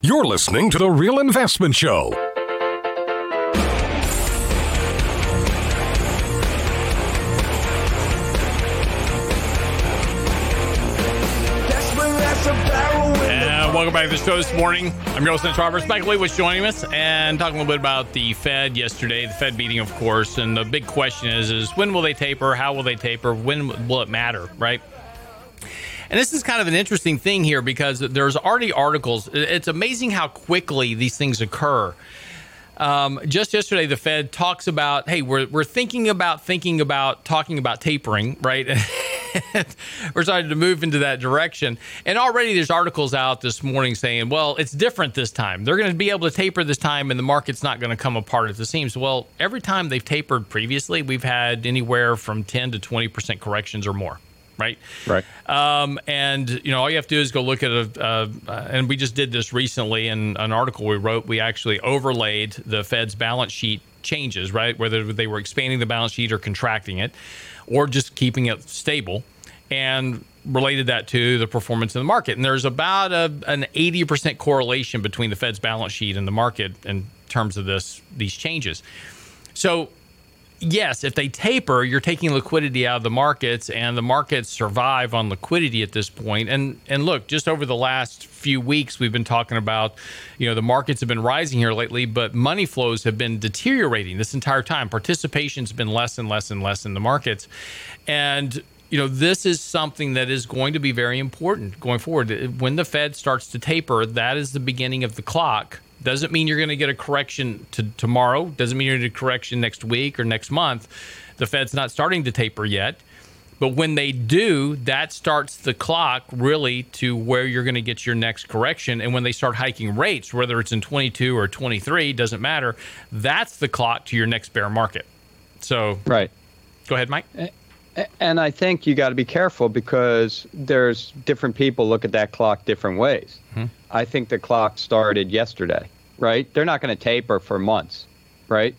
You're listening to The Real Investment Show. Welcome back to the show this morning. I'm your host, Roberts. Mike Lebowitz joining us and talking a little bit about the Fed yesterday, the Fed meeting, of course. And the big question is, is when will they taper? How will they taper? When will it matter, right? And this is kind of an interesting thing here because there's already articles. It's amazing how quickly these things occur. Um, just yesterday, the Fed talks about, hey, we're, we're thinking about thinking about talking about tapering, right? we're starting to move into that direction. And already there's articles out this morning saying, well, it's different this time. They're going to be able to taper this time and the market's not going to come apart at the seams. Well, every time they've tapered previously, we've had anywhere from 10 to 20% corrections or more right? Right. Um, and you know, all you have to do is go look at a, uh, and we just did this recently in an article we wrote. We actually overlaid the Fed's balance sheet changes, right? Whether they were expanding the balance sheet or contracting it, or just keeping it stable, and related that to the performance in the market. And there's about a, an 80% correlation between the Fed's balance sheet and the market in terms of this these changes. So yes, if they taper, you're taking liquidity out of the markets, and the markets survive on liquidity at this point. And and look, just over the last few weeks, we've been talking about, you know, the markets have been rising here lately, but money flows have been deteriorating this entire time. Participation's been less and less and less in the markets, and you know, this is something that is going to be very important going forward. When the Fed starts to taper, that is the beginning of the clock doesn't mean you're going to get a correction to tomorrow. Doesn't mean you're going to get a correction next week or next month. The Fed's not starting to taper yet. But when they do, that starts the clock really to where you're going to get your next correction. And when they start hiking rates, whether it's in 22 or 23, doesn't matter. That's the clock to your next bear market. So, right. Go ahead, Mike. Eh, And I think you got to be careful because there's different people look at that clock different ways. Mm-hmm. I think the clock started yesterday, right? They're not going to taper for months, right?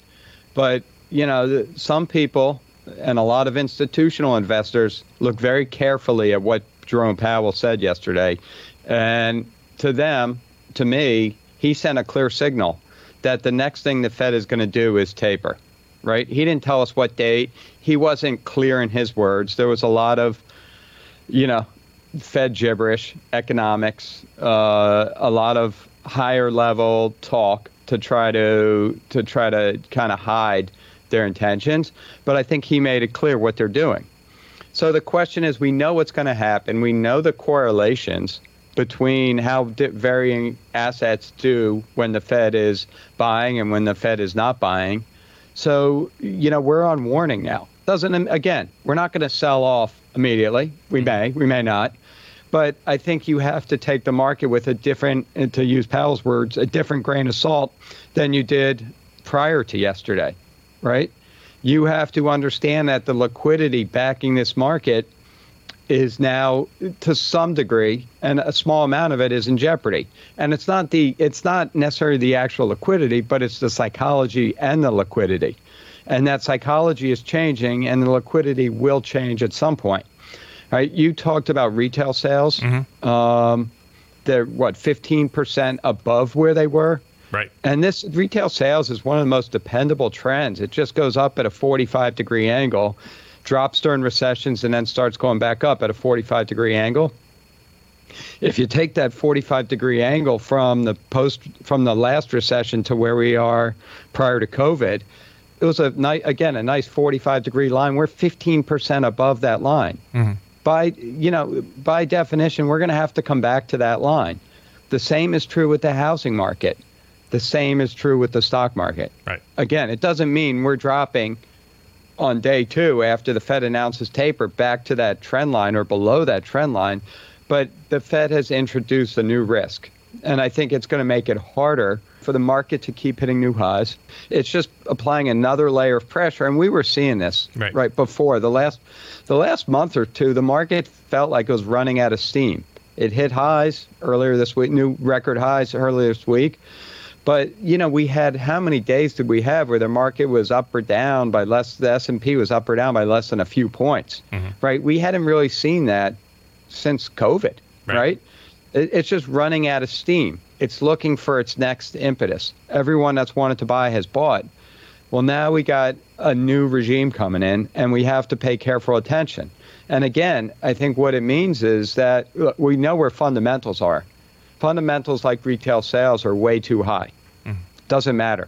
But, you know, some people and a lot of institutional investors look very carefully at what Jerome Powell said yesterday. And to them, to me, he sent a clear signal that the next thing the Fed is going to do is taper right? He didn't tell us what date. He wasn't clear in his words. There was a lot of, you know, Fed gibberish, economics, uh, a lot of higher level talk to try to to try to kind of hide their intentions. But I think he made it clear what they're doing. So the question is, we know what's going to happen. We know the correlations between how varying assets do when the Fed is buying and when the Fed is not buying. So, you know, we're on warning now. Doesn't again, we're not going to sell off immediately. We mm-hmm. may, we may not. But I think you have to take the market with a different, uh, to use Powell's words, a different grain of salt than you did prior to yesterday, right? You have to understand that the liquidity backing this market is now to some degree and a small amount of it is in jeopardy. And it's not the it's not necessarily the actual liquidity but it's the psychology and the liquidity. And that psychology is changing and the liquidity will change at some point. Right? You talked about retail sales. Mm-hmm. um, they're what 15% above where they were? Right. And this retail sales is one of the most dependable trends. It just goes up at a 45 degree angle drops during recessions and then starts going back up at a 45 degree angle. If you take that 45 degree angle from the post from the last recession to where we are prior to COVID, it was a nice again a nice 45 degree line. We're 15% above that line. Mm-hmm. By you know by definition, we're going to have to come back to that line. The same is true with the housing market. The same is true with the stock market. Right. Again, it doesn't mean we're dropping on day two after the Fed announces taper back to that trend line or below that trend line. But the Fed has introduced a new risk. And I think it's going to make it harder for the market to keep hitting new highs. It's just applying another layer of pressure. And we were seeing this right, right before the last the last month or two, the market felt like it was running out of steam. It hit highs earlier this week, new record highs earlier this week. But you know, we had how many days did we have where the market was up or down by less? The S and P was up or down by less than a few points, mm-hmm. right? We hadn't really seen that since COVID, right? right? It, it's just running out of steam. It's looking for its next impetus. Everyone that's wanted to buy has bought. Well, now we got a new regime coming in, and we have to pay careful attention. And again, I think what it means is that look, we know where fundamentals are. Fundamentals like retail sales are way too high. Doesn't matter.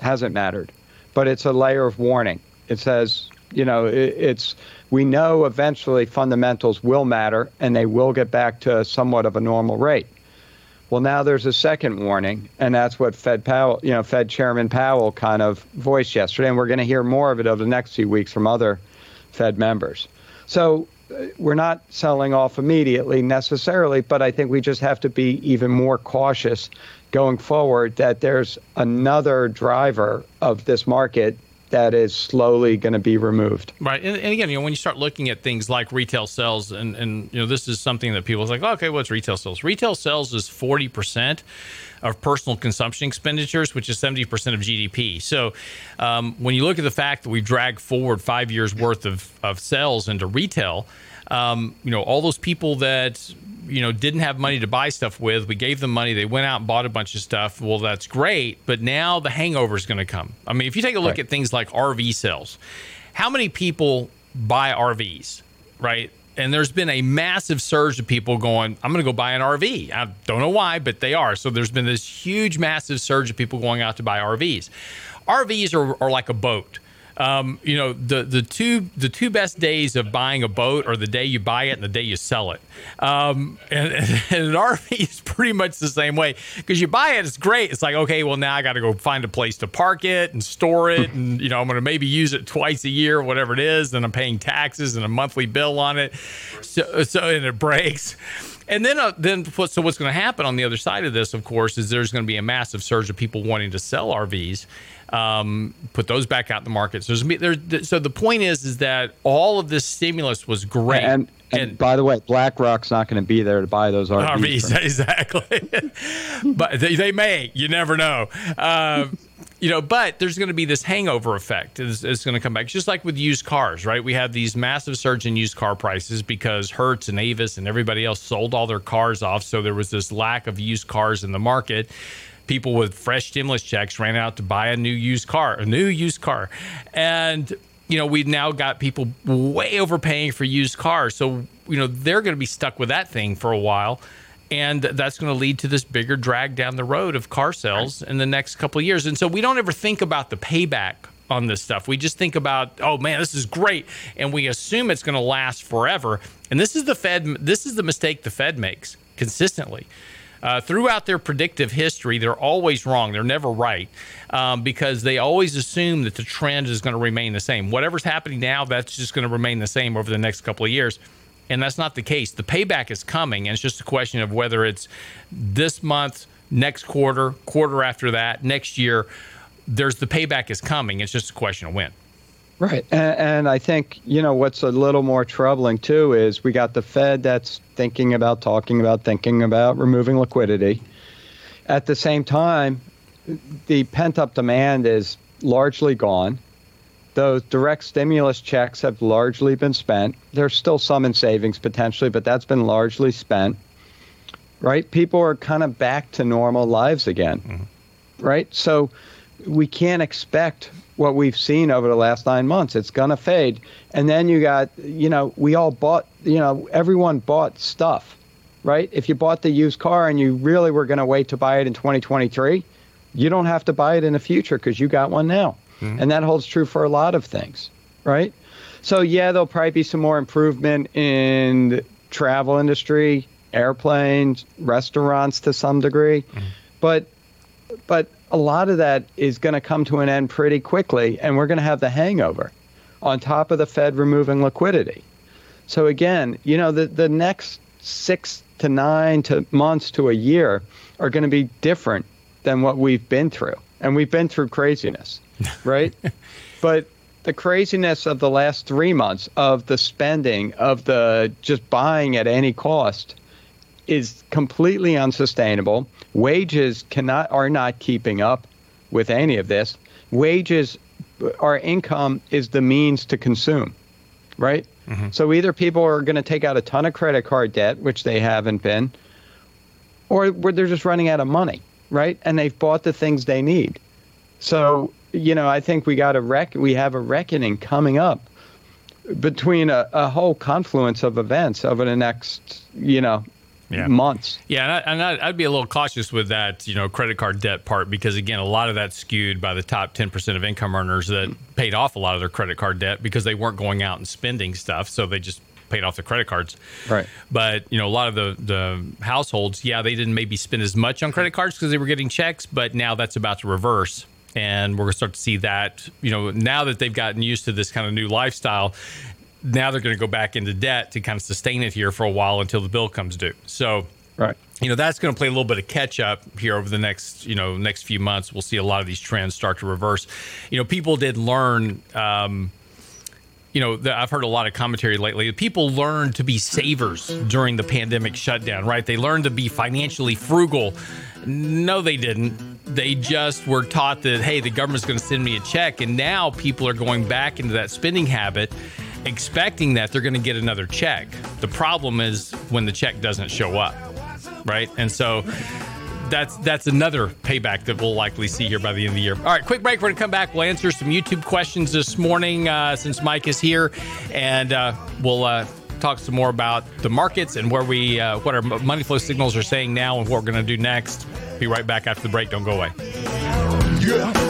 Hasn't mattered. But it's a layer of warning. It says, you know, it, it's we know eventually fundamentals will matter and they will get back to somewhat of a normal rate. Well, now there's a second warning, and that's what Fed Powell, you know, Fed Chairman Powell kind of voiced yesterday, and we're going to hear more of it over the next few weeks from other Fed members. So uh, we're not selling off immediately necessarily, but I think we just have to be even more cautious going forward that there's another driver of this market that is slowly going to be removed. Right, and, and, again, you know, when you start looking at things like retail sales, and and you know, this is something that people like, okay, what's retail sales? Retail sales is forty percent of personal consumption expenditures, which is seventy percent of GDP. So, um, when you look at the fact that we've dragged forward five years worth of of sales into retail. Um, you know, all those people that you know didn't have money to buy stuff with we gave them money they went out and bought a bunch of stuff. Well that's great but now the hangover is going to come. I mean if you take a look right. at things like rv sales how many people buy rvs right? And there's been a massive surge of people going i'm going to go buy an rv i don't know why but they are. So there's been this huge massive surge of people going out to buy rvs rvs are, are like a boat um, you know the the two the two best days of buying a boat are the day you buy it and the day you sell it. Um, and, and, an RV is pretty much the same way because you buy it, it's great. It's like okay, well now I got to go find a place to park it and store it, and you know I'm going to maybe use it twice a year, whatever it is. and I'm paying taxes and a monthly bill on it, so so and it breaks. And then, uh, then so what's going to happen on the other side of this, of course, is there's going to be a massive surge of people wanting to sell RVs, um, put those back out in the market. So, there's, so the point is, is that all of this stimulus was great. And, and, and by the way, BlackRock's not going to be there to buy those RVs. RVs exactly. but they, they, may. You never know. Uh, you know, but there's going to be this hangover effect. It's, it's, going to come back, just like with used cars, right? We have these massive surge in used car prices because Hertz and Avis and everybody else sold all their cars off, so there was this lack of used cars in the market. People with fresh stimulus checks ran out to buy a new used car, a new used car, and you know we've now got people way overpaying for used cars, so you know they're going to be stuck with that thing for a while and that's going to lead to this bigger drag down the road of car sales in the next couple of years. And so we don't ever think about the payback on this stuff. We just think about, oh man, this is great, and we assume it's going to last forever. And this is the Fed. This is the mistake the Fed makes consistently. Uh, throughout their predictive history, they're always wrong. They're never right um, because they always assume that the trend is going to remain the same. Whatever's happening now, that's just going to remain the same over the next couple of years and that's not the case. The payback is coming, and it's just a question of whether it's this month, next quarter, quarter after that, next year. There's the payback is coming. It's just a question of when. Right, and, and I think you know what's a little more troubling too is we got the Fed that's thinking about, talking about, thinking about removing liquidity. At the same time, the pent up demand is largely gone those direct stimulus checks have largely been spent. There's still some in savings potentially, but that's been largely spent. Right? People are kind of back to normal lives again. Mm-hmm. Right? So we can't expect what we've seen over the last nine months. It's going to fade. And then you got, you know, we all bought, you know, everyone bought stuff, right? If you bought the used car and you really were going to wait to buy it in 2023, you don't have to buy it in the future because you got one now. Mm-hmm. And that holds true for a lot of things, right? So yeah, there'll probably be some more improvement in travel industry, airplanes, restaurants to some degree. Mm-hmm. But but a lot of that is going to come to an end pretty quickly and we're going to have the hangover on top of the Fed removing liquidity. So again, you know, the the next 6 to 9 to months to a year are going to be different than what we've been through. And we've been through craziness. right? but the craziness of the last three months of the spending, of the just buying at any cost, is completely unsustainable. Wages cannot are not keeping up with any of this. Wages, our income is the means to consume, right? Mm-hmm. So either people are going to take out a ton of credit card debt, which they haven't been, or they're just running out of money, right? And they've bought the things they need. So, you know, I think we got a rec- we have a reckoning coming up between a, a whole confluence of events over the next, you know, yeah. months. Yeah, and, I, would be a little cautious with that, you know, credit card debt part because again, a lot of that's skewed by the top ten percent of income earners that paid off a lot of their credit card debt because they weren't going out and spending stuff, so they just paid off the credit cards. Right. But you know, a lot of the the households, yeah, they didn't maybe spend as much on credit cards because they were getting checks, but now that's about to reverse and we're going to start to see that you know now that they've gotten used to this kind of new lifestyle now they're going to go back into debt to kind of sustain it here for a while until the bill comes due. So, right. You know that's going to play a little bit of catch up here over the next you know next few months. We'll see a lot of these trends start to reverse. You know, people did learn. Um, you know, the, I've heard a lot of commentary lately. People learned to be savers during the pandemic shutdown, right? They learned to be financially frugal. No, they didn't. They just were taught that, hey, the government's going to send me a check. And now people are going back into that spending habit expecting that they're going to get another check. The problem is when the check doesn't show up, right? And so that's that's another payback that we'll likely see here by the end of the year. All right, quick break. We're going to come back. We'll answer some YouTube questions this morning uh, since Mike is here, and uh, we'll uh, talk some more about the markets and where we uh, what our money flow signals are saying now and what we're going to do next. Be right back after the break. Don't go away. Yeah.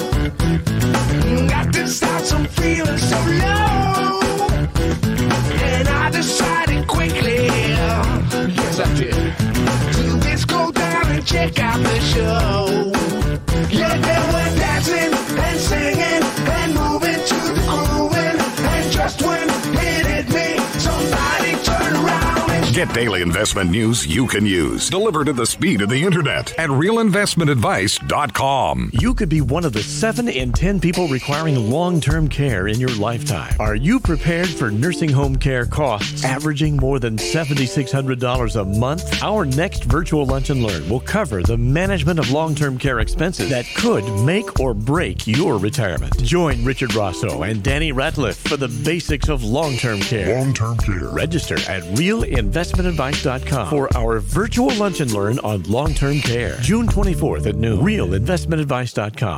Get daily investment news you can use, delivered at the speed of the internet at realinvestmentadvice.com. You could be one of the 7 in 10 people requiring long term care in your lifetime. Are you prepared for nursing home care costs averaging more than $7,600 a month? Our next virtual lunch and learn will cover the management of long term care expenses that could make or break your retirement. Join Richard Rosso and Danny Ratliff for the basics of long term care. Long term care. Register at Real Investment realinvestmentadvice.com for our virtual lunch and learn on long term care. June 24th at noon. Realinvestmentadvice.com.